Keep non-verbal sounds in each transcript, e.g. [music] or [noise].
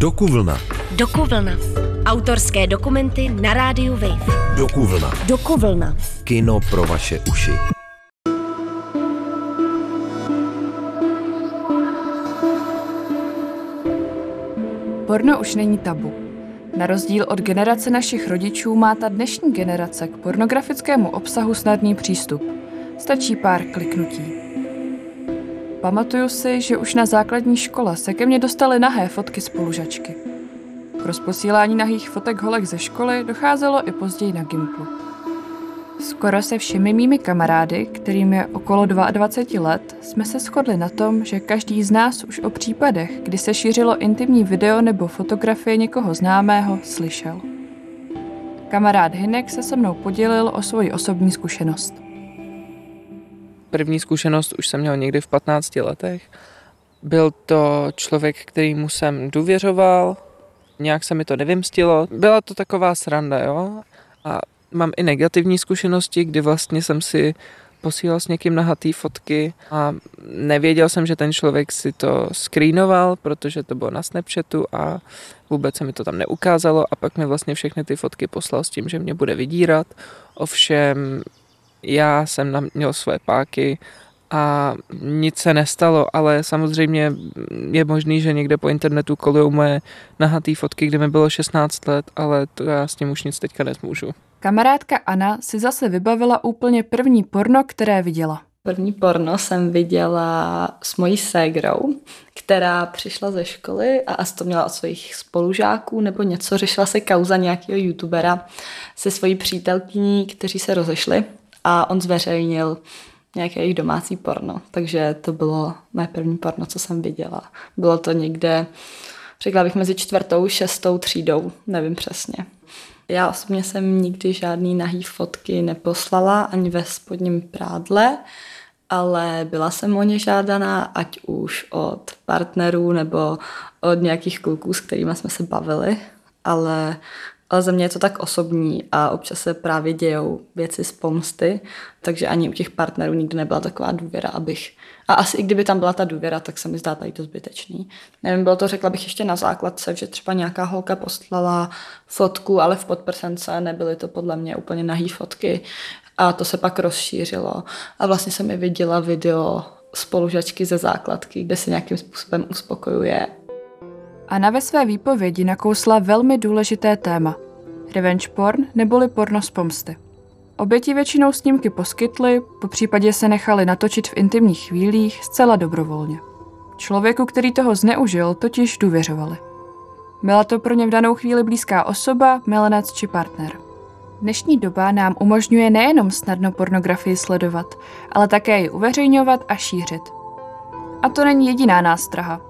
Dokuvlna. Dokuvlna. Autorské dokumenty na rádiu Wave. Dokuvlna. Dokuvlna. Kino pro vaše uši. Porno už není tabu. Na rozdíl od generace našich rodičů má ta dnešní generace k pornografickému obsahu snadný přístup. Stačí pár kliknutí. Pamatuju si, že už na základní škole se ke mně dostaly nahé fotky spolužačky. K rozposílání nahých fotek holek ze školy docházelo i později na Gimplu. Skoro se všemi mými kamarády, kterým je okolo 22 let, jsme se shodli na tom, že každý z nás už o případech, kdy se šířilo intimní video nebo fotografie někoho známého, slyšel. Kamarád Hinek se se mnou podělil o svoji osobní zkušenost. První zkušenost už jsem měl někdy v 15 letech. Byl to člověk, kterýmu jsem důvěřoval, nějak se mi to nevymstilo. Byla to taková sranda, jo. A mám i negativní zkušenosti, kdy vlastně jsem si posílal s někým nahatý fotky a nevěděl jsem, že ten člověk si to screenoval, protože to bylo na Snapchatu a vůbec se mi to tam neukázalo a pak mi vlastně všechny ty fotky poslal s tím, že mě bude vydírat. Ovšem já jsem tam měl své páky a nic se nestalo, ale samozřejmě je možný, že někde po internetu kolují moje nahatý fotky, kde mi bylo 16 let, ale to já s tím už nic teďka nezmůžu. Kamarádka Anna si zase vybavila úplně první porno, které viděla. První porno jsem viděla s mojí ségrou, která přišla ze školy a asi to měla od svých spolužáků nebo něco. Řešila se kauza nějakého youtubera se svojí přítelkyní, kteří se rozešli a on zveřejnil nějaké jejich domácí porno. Takže to bylo mé první porno, co jsem viděla. Bylo to někde, řekla bych, mezi čtvrtou, šestou třídou, nevím přesně. Já osobně jsem nikdy žádný nahý fotky neposlala ani ve spodním prádle, ale byla jsem o ně žádaná, ať už od partnerů nebo od nějakých kluků, s kterými jsme se bavili, ale ale za mě je to tak osobní a občas se právě dějou věci z pomsty, takže ani u těch partnerů nikdy nebyla taková důvěra, abych... A asi i kdyby tam byla ta důvěra, tak se mi zdá tady to zbytečný. Nevím, bylo to, řekla bych ještě na základce, že třeba nějaká holka poslala fotku, ale v podprsence nebyly to podle mě úplně nahý fotky a to se pak rozšířilo. A vlastně jsem i viděla video spolužačky ze základky, kde se nějakým způsobem uspokojuje Anna ve své výpovědi nakousla velmi důležité téma. Revenge porn neboli porno z pomsty. Oběti většinou snímky poskytly, po případě se nechali natočit v intimních chvílích zcela dobrovolně. Člověku, který toho zneužil, totiž důvěřovali. Byla to pro ně v danou chvíli blízká osoba, milenec či partner. Dnešní doba nám umožňuje nejenom snadno pornografii sledovat, ale také ji uveřejňovat a šířit. A to není jediná nástraha.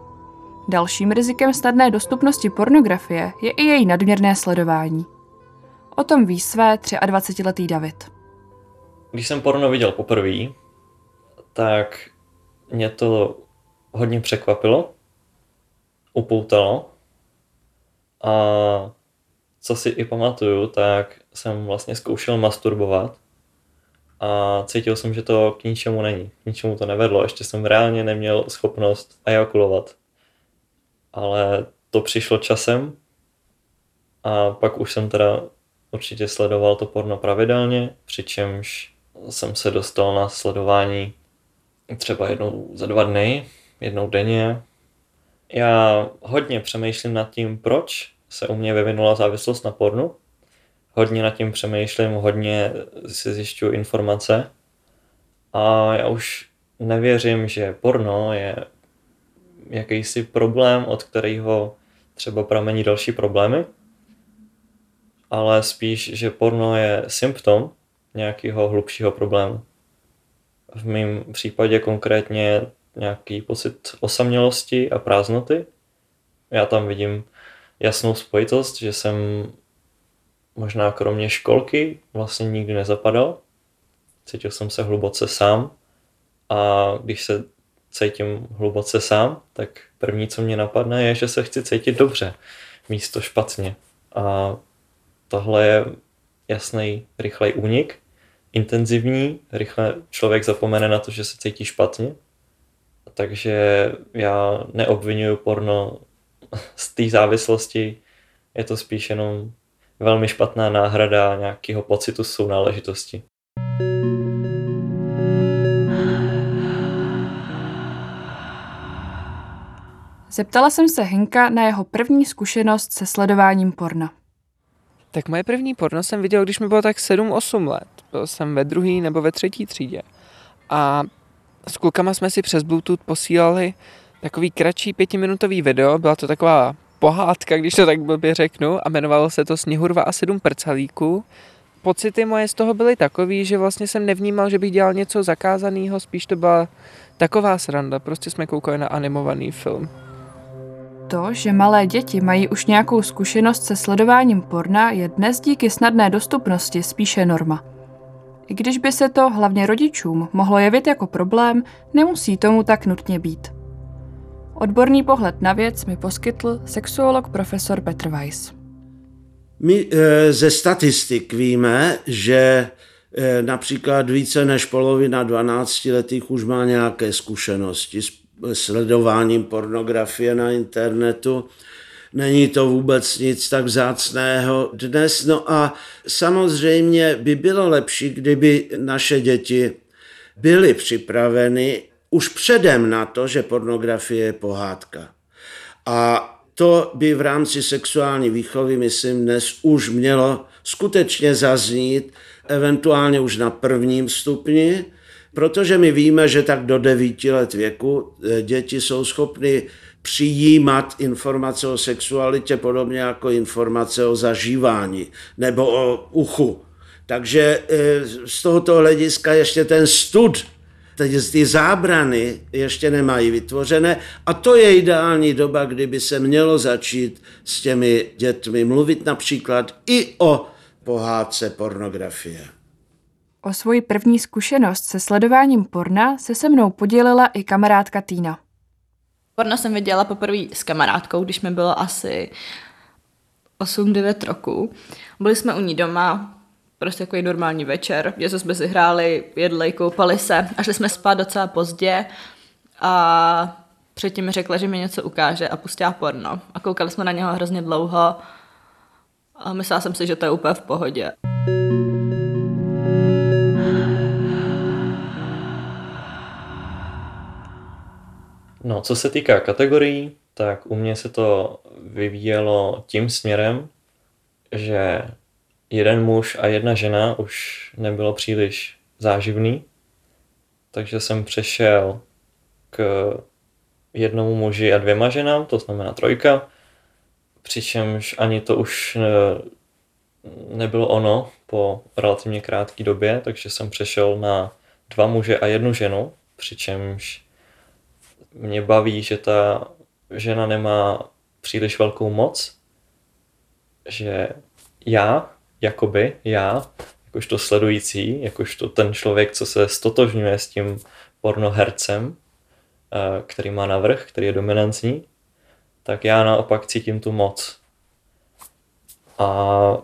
Dalším rizikem snadné dostupnosti pornografie je i její nadměrné sledování. O tom ví své 23-letý David. Když jsem porno viděl poprvé, tak mě to hodně překvapilo, upoutalo a co si i pamatuju, tak jsem vlastně zkoušel masturbovat a cítil jsem, že to k ničemu není. K ničemu to nevedlo, ještě jsem reálně neměl schopnost ejakulovat ale to přišlo časem a pak už jsem teda určitě sledoval to porno pravidelně, přičemž jsem se dostal na sledování třeba jednou za dva dny, jednou denně. Já hodně přemýšlím nad tím, proč se u mě vyvinula závislost na pornu. Hodně nad tím přemýšlím, hodně si zjišťuju informace. A já už nevěřím, že porno je jakýsi problém, od kterého třeba pramení další problémy, ale spíš, že porno je symptom nějakého hlubšího problému. V mém případě konkrétně nějaký pocit osamělosti a prázdnoty. Já tam vidím jasnou spojitost, že jsem možná kromě školky vlastně nikdy nezapadal. Cítil jsem se hluboce sám a když se cítím hluboce sám, tak první, co mě napadne, je, že se chci cítit dobře, místo špatně. A tohle je jasný, rychlej únik, intenzivní, rychle člověk zapomene na to, že se cítí špatně. Takže já neobvinuju porno z té závislosti je to spíš jenom velmi špatná náhrada nějakého pocitu sounáležitosti. Zeptala jsem se Henka na jeho první zkušenost se sledováním porna. Tak moje první porno jsem viděl, když mi bylo tak 7-8 let. Byl jsem ve druhé nebo ve třetí třídě. A s klukama jsme si přes Bluetooth posílali takový kratší pětiminutový video. Byla to taková pohádka, když to tak blbě řeknu, a jmenovalo se to Sněhurva a sedm prcalíků. Pocity moje z toho byly takový, že vlastně jsem nevnímal, že bych dělal něco zakázaného, spíš to byla taková sranda, prostě jsme koukali na animovaný film. To, že malé děti mají už nějakou zkušenost se sledováním porna, je dnes díky snadné dostupnosti spíše norma. I když by se to hlavně rodičům mohlo jevit jako problém, nemusí tomu tak nutně být. Odborný pohled na věc mi poskytl sexuolog profesor Petr Weiss. My e, ze statistik víme, že e, například více než polovina 12-letých už má nějaké zkušenosti s sledováním pornografie na internetu. Není to vůbec nic tak vzácného dnes. No a samozřejmě by bylo lepší, kdyby naše děti byly připraveny už předem na to, že pornografie je pohádka. A to by v rámci sexuální výchovy, myslím, dnes už mělo skutečně zaznít, eventuálně už na prvním stupni, protože my víme, že tak do devíti let věku eh, děti jsou schopny přijímat informace o sexualitě podobně jako informace o zažívání nebo o uchu. Takže eh, z tohoto hlediska ještě ten stud, ty zábrany ještě nemají vytvořené a to je ideální doba, kdyby se mělo začít s těmi dětmi mluvit například i o pohádce pornografie. O svoji první zkušenost se sledováním porna se se mnou podělila i kamarádka Týna. Porno jsem viděla poprvé s kamarádkou, když mi bylo asi 8-9 roků. Byli jsme u ní doma, prostě takový normální večer, že jsme si hráli, jedli, koupali se a šli jsme spát docela pozdě a předtím mi řekla, že mi něco ukáže a pustila porno. A koukali jsme na něho hrozně dlouho a myslela jsem si, že to je úplně v pohodě. No, co se týká kategorií, tak u mě se to vyvíjelo tím směrem, že jeden muž a jedna žena už nebylo příliš záživný, takže jsem přešel k jednomu muži a dvěma ženám, to znamená trojka, přičemž ani to už nebylo ono po relativně krátké době, takže jsem přešel na dva muže a jednu ženu, přičemž mě baví, že ta žena nemá příliš velkou moc, že já, jakoby já, jakožto sledující, jakožto ten člověk, co se stotožňuje s tím pornohercem, eh, který má navrh, který je dominantní, tak já naopak cítím tu moc. A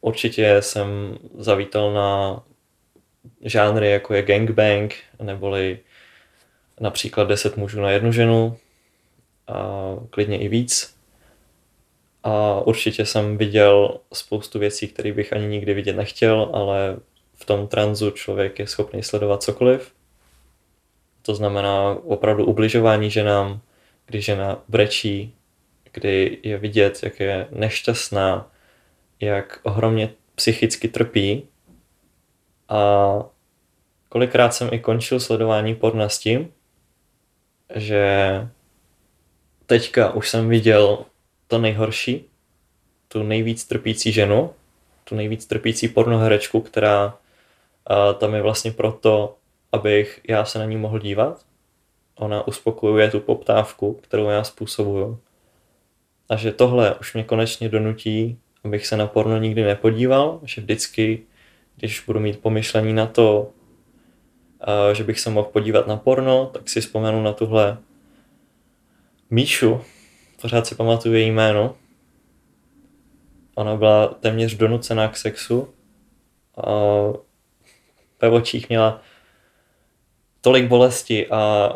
určitě jsem zavítal na žánry, jako je gangbang, neboli například 10 mužů na jednu ženu, a klidně i víc. A určitě jsem viděl spoustu věcí, které bych ani nikdy vidět nechtěl, ale v tom tranzu člověk je schopný sledovat cokoliv. To znamená opravdu ubližování ženám, kdy žena brečí, kdy je vidět, jak je nešťastná, jak ohromně psychicky trpí. A kolikrát jsem i končil sledování porna s tím, že teďka už jsem viděl to nejhorší, tu nejvíc trpící ženu, tu nejvíc trpící pornoherečku, která uh, tam je vlastně proto, abych já se na ní mohl dívat. Ona uspokojuje tu poptávku, kterou já způsobuju. A že tohle už mě konečně donutí, abych se na porno nikdy nepodíval, že vždycky, když budu mít pomyšlení na to, že bych se mohl podívat na porno, tak si vzpomenu na tuhle Míšu, pořád si pamatuju její jméno. Ona byla téměř donucená k sexu a ve očích měla tolik bolesti a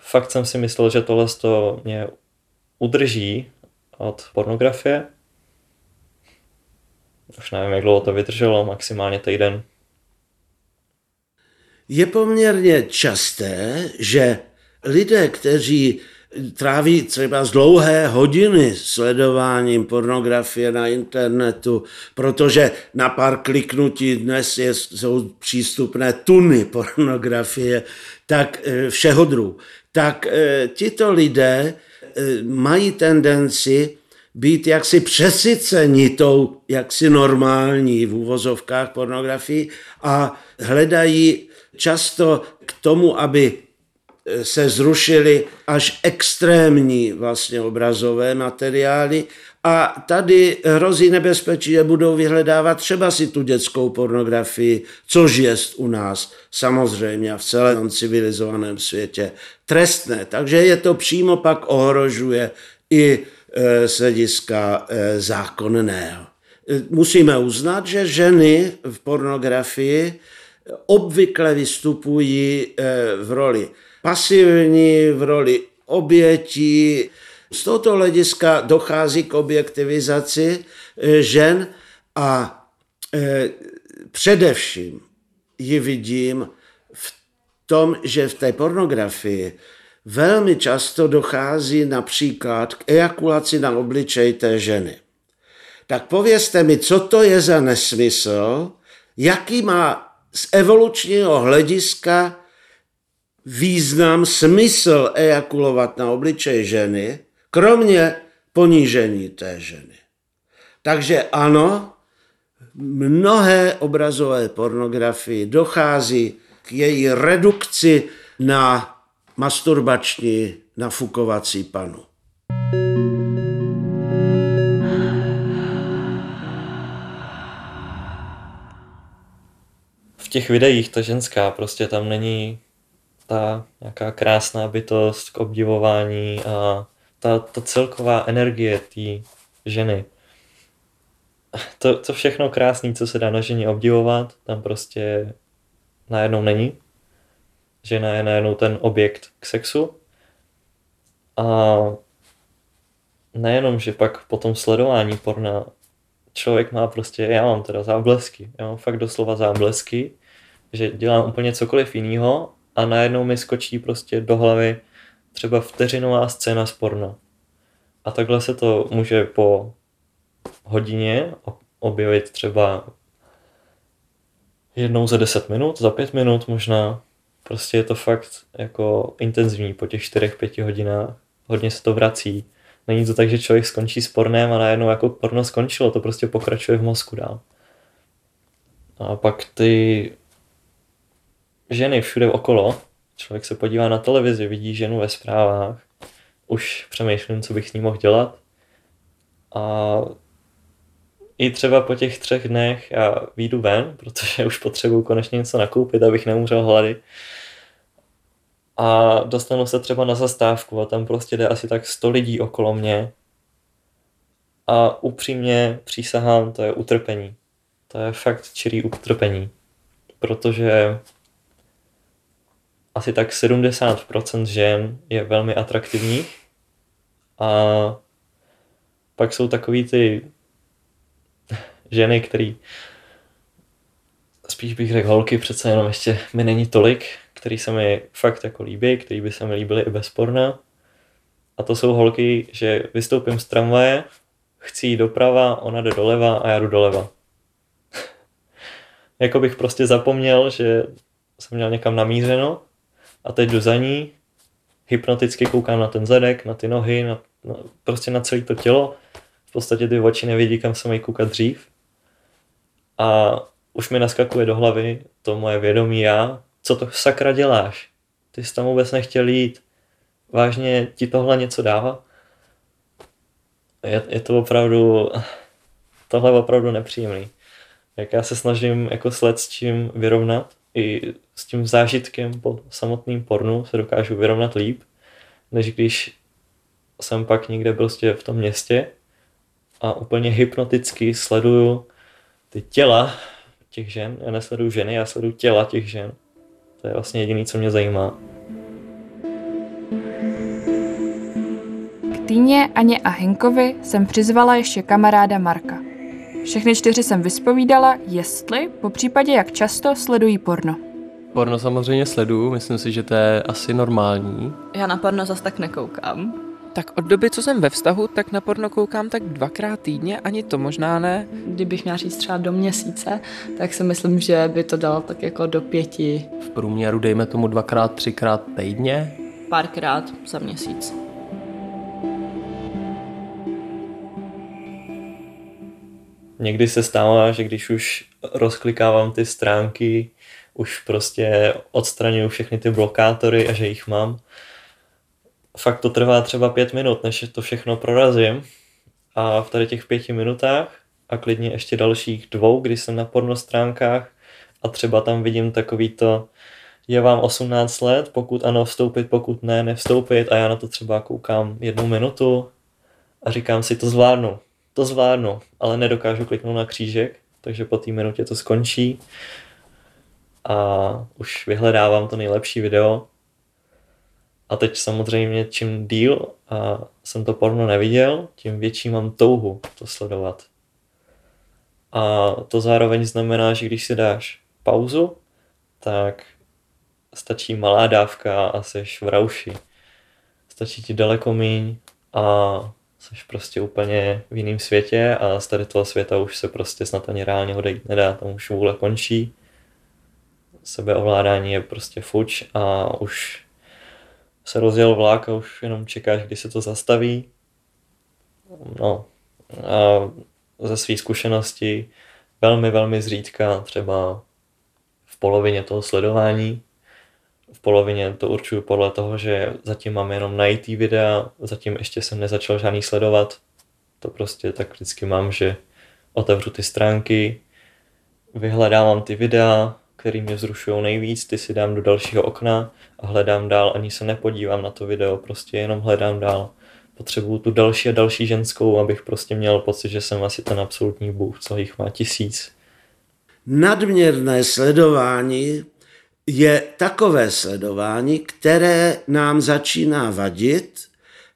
fakt jsem si myslel, že tohle to mě udrží od pornografie. Už nevím, jak dlouho to vydrželo, maximálně týden. Je poměrně časté, že lidé, kteří tráví třeba z dlouhé hodiny sledováním pornografie na internetu, protože na pár kliknutí dnes je, jsou přístupné tuny pornografie, tak eh, všeho druhu. Tak e, tito lidé e, mají tendenci být jaksi přesyceni tou jaksi normální v úvozovkách pornografii a hledají často k tomu, aby se zrušily až extrémní vlastně obrazové materiály a tady hrozí nebezpečí, že budou vyhledávat třeba si tu dětskou pornografii, což je u nás samozřejmě v celém civilizovaném světě trestné. Takže je to přímo pak ohrožuje i z hlediska e, zákonného. E, musíme uznat, že ženy v pornografii obvykle vystupují v roli pasivní, v roli obětí. Z tohoto hlediska dochází k objektivizaci eh, žen a eh, především ji vidím v tom, že v té pornografii velmi často dochází například k ejakulaci na obličej té ženy. Tak povězte mi, co to je za nesmysl, jaký má z evolučního hlediska význam, smysl ejakulovat na obličej ženy, kromě ponížení té ženy. Takže ano, mnohé obrazové pornografii dochází k její redukci na masturbační nafukovací panu. V těch videích ta ženská prostě tam není ta nějaká krásná bytost k obdivování a ta, ta celková energie té ženy. To, to všechno krásné, co se dá na ženě obdivovat, tam prostě najednou není. Žena je najednou ten objekt k sexu. A nejenom, že pak po tom sledování porna člověk má prostě, já mám teda záblesky, já mám fakt doslova záblesky, že dělám úplně cokoliv jiného a najednou mi skočí prostě do hlavy třeba vteřinová scéna z porna. A takhle se to může po hodině objevit třeba jednou za 10 minut, za 5 minut možná. Prostě je to fakt jako intenzivní po těch 4-5 hodinách. Hodně se to vrací. Není to tak, že člověk skončí s pornem a najednou jako porno skončilo, to prostě pokračuje v mozku dál. A pak ty ženy všude okolo, člověk se podívá na televizi, vidí ženu ve zprávách, už přemýšlím, co bych s ní mohl dělat. A i třeba po těch třech dnech já výjdu ven, protože už potřebuju konečně něco nakoupit, abych neumřel hlady. A dostanu se třeba na zastávku a tam prostě jde asi tak 100 lidí okolo mě. A upřímně přísahám, to je utrpení. To je fakt čirý utrpení. Protože asi tak 70% žen je velmi atraktivních a pak jsou takový ty ženy, který spíš bych řekl holky, přece jenom ještě mi není tolik, který se mi fakt jako líbí, který by se mi líbily i bez porna. A to jsou holky, že vystoupím z tramvaje, chci jít doprava, ona jde doleva a já jdu doleva. [laughs] jako bych prostě zapomněl, že jsem měl někam namířeno a teď jdu za ní, hypnoticky koukám na ten zadek, na ty nohy, na, na, prostě na celé to tělo. V podstatě ty oči nevědí, kam se mají koukat dřív. A už mi naskakuje do hlavy to moje vědomí já, co to sakra děláš? Ty jsi tam vůbec nechtěl jít. Vážně ti tohle něco dává? Je, je to opravdu, tohle je opravdu nepříjemný. Jak já se snažím jako sled s čím vyrovnat, i s tím zážitkem po samotným pornu se dokážu vyrovnat líp, než když jsem pak někde prostě v tom městě a úplně hypnoticky sleduju ty těla těch žen. Já nesleduju ženy, já sleduju těla těch žen. To je vlastně jediné, co mě zajímá. Martýně, Aně a Henkovi jsem přizvala ještě kamaráda Marka. Všechny čtyři jsem vyspovídala, jestli, po případě jak často, sledují porno. Porno samozřejmě sleduju, myslím si, že to je asi normální. Já na porno zas tak nekoukám. Tak od doby, co jsem ve vztahu, tak na porno koukám tak dvakrát týdně, ani to možná ne. Kdybych měla říct třeba do měsíce, tak si myslím, že by to dalo tak jako do pěti, V průměru dejme tomu dvakrát, třikrát týdně. párkrát za měsíc. Někdy se stává, že když už rozklikávám ty stránky, už prostě odstraňuju všechny ty blokátory a že jich mám. Fakt to trvá třeba pět minut, než to všechno prorazím. A v tady těch pěti minutách a klidně ještě dalších dvou, kdy jsem na porno stránkách a třeba tam vidím takový to, je vám 18 let, pokud ano, vstoupit, pokud ne, nevstoupit a já na to třeba koukám jednu minutu a říkám si, to zvládnu, to zvládnu, ale nedokážu kliknout na křížek, takže po té minutě to skončí a už vyhledávám to nejlepší video. A teď samozřejmě čím díl a jsem to porno neviděl, tím větší mám touhu to sledovat. A to zároveň znamená, že když si dáš pauzu, tak stačí malá dávka a seš v rauši. Stačí ti daleko míň a seš prostě úplně v jiném světě a z tady toho světa už se prostě snad ani reálně odejít nedá, tam už vůle končí. Sebeovládání je prostě fuč a už se rozjel vlak a už jenom čekáš, kdy se to zastaví. No a ze své zkušenosti velmi, velmi zřídka, třeba v polovině toho sledování, v polovině to určuju podle toho, že zatím mám jenom najít videa, zatím ještě jsem nezačal žádný sledovat. To prostě tak vždycky mám, že otevřu ty stránky, vyhledávám ty videa, které mě vzrušují nejvíc, ty si dám do dalšího okna a hledám dál, ani se nepodívám na to video, prostě jenom hledám dál. Potřebuju tu další a další ženskou, abych prostě měl pocit, že jsem asi ten absolutní bůh, co jich má tisíc. Nadměrné sledování je takové sledování, které nám začíná vadit,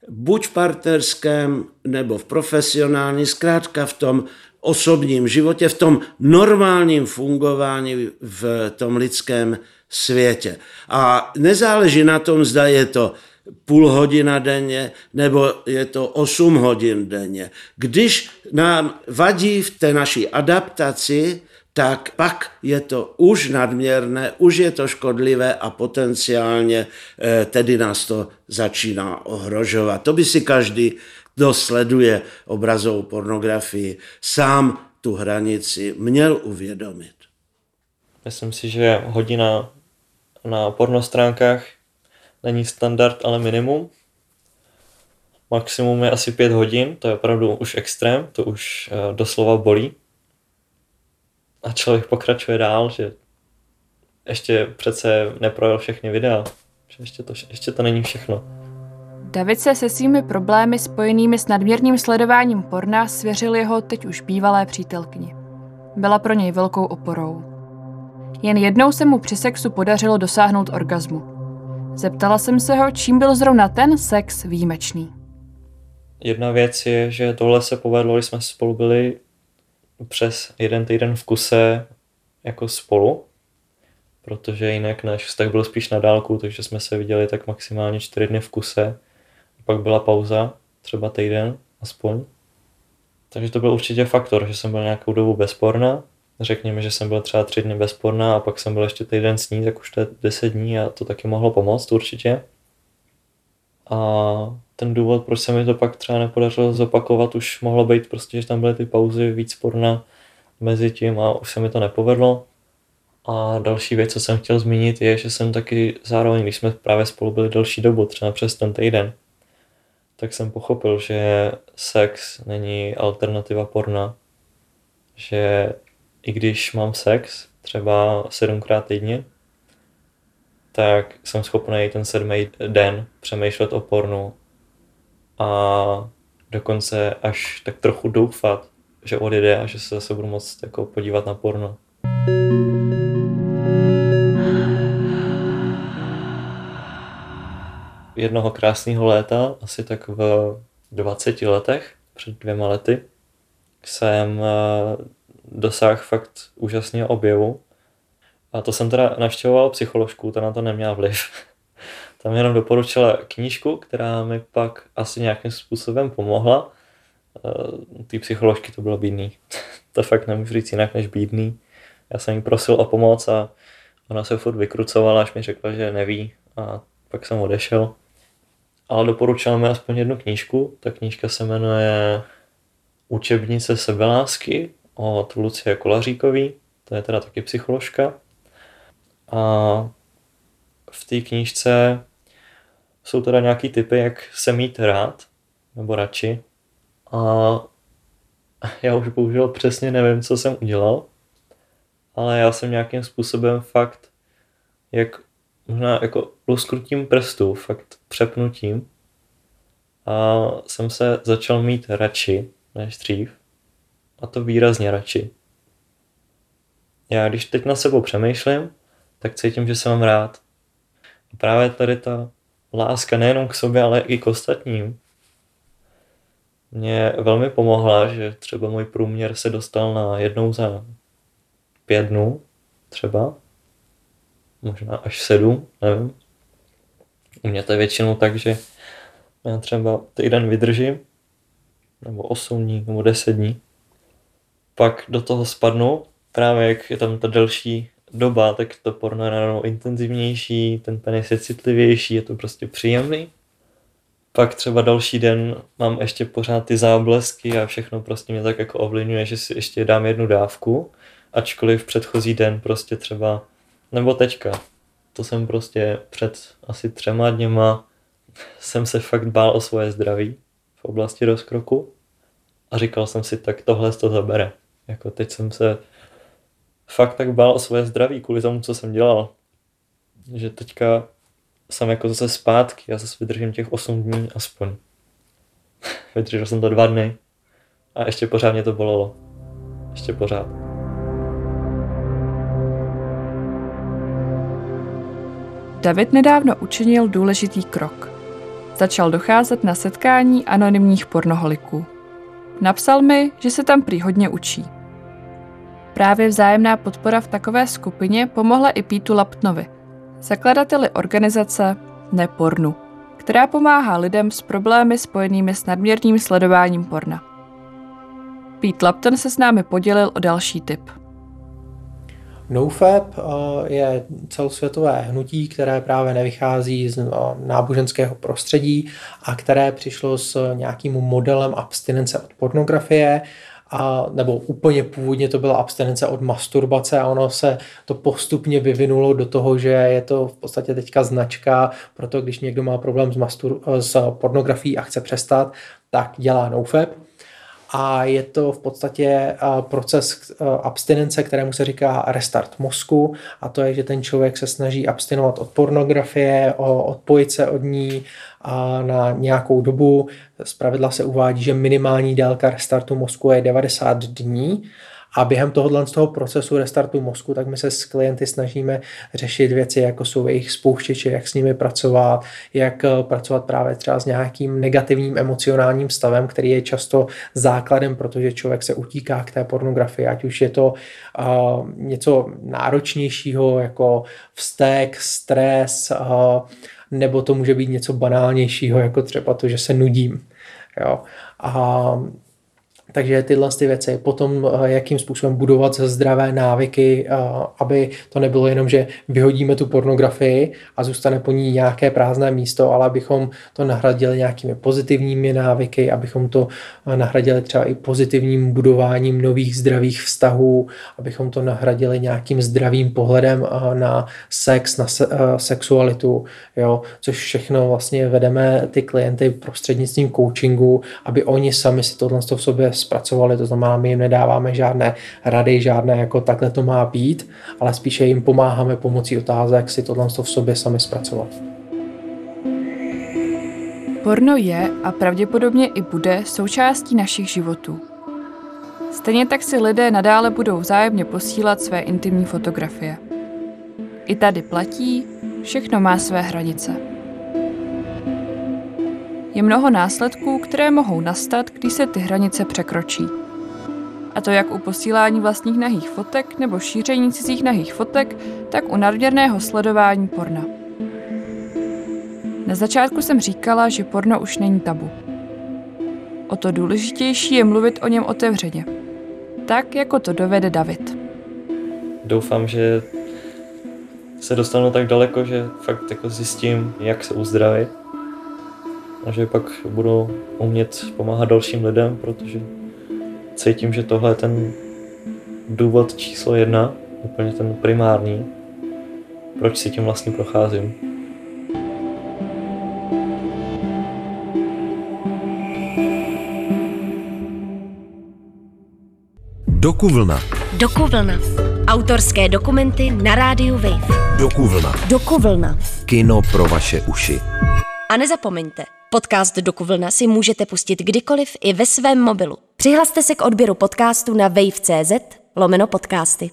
buď v partnerském nebo v profesionální, zkrátka v tom osobním životě, v tom normálním fungování v tom lidském světě. A nezáleží na tom, zda je to půl hodina denně, nebo je to 8 hodin denně. Když nám vadí v té naší adaptaci, tak pak je to už nadměrné, už je to škodlivé a potenciálně eh, tedy nás to začíná ohrožovat. To by si každý, kdo sleduje obrazovou pornografii, sám tu hranici měl uvědomit. Myslím si, že hodina na pornostránkách není standard, ale minimum. Maximum je asi pět hodin, to je opravdu už extrém, to už eh, doslova bolí. A člověk pokračuje dál, že ještě přece neprojel všechny videa, že ještě to, ještě to není všechno. David se se svými problémy spojenými s nadměrným sledováním porna svěřil jeho teď už bývalé přítelkyni. Byla pro něj velkou oporou. Jen jednou se mu při sexu podařilo dosáhnout orgazmu. Zeptala jsem se ho, čím byl zrovna ten sex výjimečný. Jedna věc je, že tohle se povedlo, když jsme spolu byli přes jeden týden v kuse jako spolu, protože jinak náš vztah byl spíš na dálku, takže jsme se viděli tak maximálně čtyři dny v kuse. Pak byla pauza, třeba týden aspoň. Takže to byl určitě faktor, že jsem byl nějakou dobu bezporná. Řekněme, že jsem byl třeba tři dny bezporná a pak jsem byl ještě týden s ní, tak už to je deset dní a to taky mohlo pomoct určitě. A ten důvod, proč se mi to pak třeba nepodařilo zopakovat, už mohlo být prostě, že tam byly ty pauzy víc porna mezi tím a už se mi to nepovedlo. A další věc, co jsem chtěl zmínit, je, že jsem taky zároveň, když jsme právě spolu byli delší dobu, třeba přes ten týden, tak jsem pochopil, že sex není alternativa porna. Že i když mám sex třeba sedmkrát týdně, tak jsem schopný ten sedmý den přemýšlet o pornu a dokonce až tak trochu doufat, že odjede a že se zase budu moct jako podívat na porno. Jednoho krásného léta, asi tak v 20 letech, před dvěma lety, jsem eh, dosáhl fakt úžasného objevu. A to jsem teda navštěvoval psycholožku, ta na to neměla vliv. [laughs] Tam jenom doporučila knížku, která mi pak asi nějakým způsobem pomohla. Uh, Ty psycholožky to bylo bídný. [laughs] to fakt nemůžu říct jinak než bídný. Já jsem jí prosil o pomoc a ona se furt vykrucovala, až mi řekla, že neví a pak jsem odešel. Ale doporučila mi aspoň jednu knížku. Ta knížka se jmenuje Učebnice sebelásky od Lucie Kolaříkový. To je teda taky psycholožka. A v té knížce jsou teda nějaký typy, jak se mít rád, nebo radši. A já už bohužel přesně nevím, co jsem udělal, ale já jsem nějakým způsobem fakt, jak možná jako lusknutím prstů, fakt přepnutím, a jsem se začal mít radši než dřív. A to výrazně radši. Já když teď na sebou přemýšlím, tak cítím, že jsem rád. A právě tady ta láska nejenom k sobě, ale i k ostatním. Mě velmi pomohla, že třeba můj průměr se dostal na jednou za pět dnů, třeba, možná až sedm, nevím. U mě to je většinou tak, že já třeba týden vydržím, nebo osm dní, nebo deset dní, pak do toho spadnu, právě jak je tam ta delší doba, tak to porno je najednou intenzivnější, ten penis je citlivější, je to prostě příjemný. Pak třeba další den mám ještě pořád ty záblesky a všechno prostě mě tak jako ovlivňuje, že si ještě dám jednu dávku, ačkoliv předchozí den prostě třeba, nebo teďka, to jsem prostě před asi třema dněma jsem se fakt bál o svoje zdraví v oblasti rozkroku a říkal jsem si, tak tohle to zabere. Jako teď jsem se fakt tak bál o svoje zdraví kvůli tomu, co jsem dělal. Že teďka jsem jako zase zpátky, já zase vydržím těch 8 dní aspoň. [laughs] Vydržel jsem to dva dny a ještě pořád mě to bolelo. Ještě pořád. David nedávno učinil důležitý krok. Začal docházet na setkání anonymních pornoholiků. Napsal mi, že se tam prý hodně učí. Právě vzájemná podpora v takové skupině pomohla i Pítu Laptnovi, zakladateli organizace Nepornu, která pomáhá lidem s problémy spojenými s nadměrným sledováním porna. Pete Lapton se s námi podělil o další tip. NoFap eh, je celosvětové hnutí, které právě nevychází z eh, náboženského prostředí a které přišlo s nějakým modelem abstinence od pornografie, a, nebo úplně původně to byla abstinence od masturbace a ono se to postupně vyvinulo do toho, že je to v podstatě teďka značka, proto když někdo má problém s, mastur, s pornografií a chce přestat, tak dělá NoFap a je to v podstatě proces abstinence, kterému se říká restart mozku a to je, že ten člověk se snaží abstinovat od pornografie, odpojit se od ní na nějakou dobu. Zpravidla se uvádí, že minimální délka restartu mozku je 90 dní a během tohohle z toho procesu restartu mozku, tak my se s klienty snažíme řešit věci, jako jsou jejich spouštěče, jak s nimi pracovat, jak eh, pracovat právě třeba s nějakým negativním emocionálním stavem, který je často základem, protože člověk se utíká k té pornografii, ať už je to uh, něco náročnějšího, jako vztek, stres, uh, nebo to může být něco banálnějšího, jako třeba to, že se nudím. Jo. A takže tyhle ty věci. Potom, eh, jakým způsobem budovat zdravé návyky, eh, aby to nebylo jenom, že vyhodíme tu pornografii a zůstane po ní nějaké prázdné místo, ale abychom to nahradili nějakými pozitivními návyky, abychom to eh, nahradili třeba i pozitivním budováním nových zdravých vztahů, abychom to nahradili nějakým zdravým pohledem na sex, na sexualitu, jo, což všechno vlastně vedeme ty klienty prostřednictvím coachingu, aby oni sami si tohle v sobě zpracovali, to znamená, my jim nedáváme žádné rady, žádné jako takhle to má být, ale spíše jim pomáháme pomocí otázek si tohle v sobě sami zpracovat. Porno je a pravděpodobně i bude součástí našich životů. Stejně tak si lidé nadále budou vzájemně posílat své intimní fotografie. I tady platí, všechno má své hranice. Je mnoho následků, které mohou nastat, když se ty hranice překročí. A to jak u posílání vlastních nahých fotek nebo šíření cizích nahých fotek, tak u nadměrného sledování porna. Na začátku jsem říkala, že porno už není tabu. O to důležitější je mluvit o něm otevřeně. Tak, jako to dovede David. Doufám, že se dostanu tak daleko, že fakt jako zjistím, jak se uzdravit a že pak budu umět pomáhat dalším lidem, protože cítím, že tohle je ten důvod číslo jedna, úplně ten primární, proč si tím vlastně procházím. Dokuvlna. Dokuvlna. Autorské dokumenty na rádiu Wave. Dokuvlna. Dokuvlna. Kino pro vaše uši. A nezapomeňte, podcast Dokuvlna si můžete pustit kdykoliv i ve svém mobilu. Přihlaste se k odběru podcastu na wave.cz lomeno podcasty.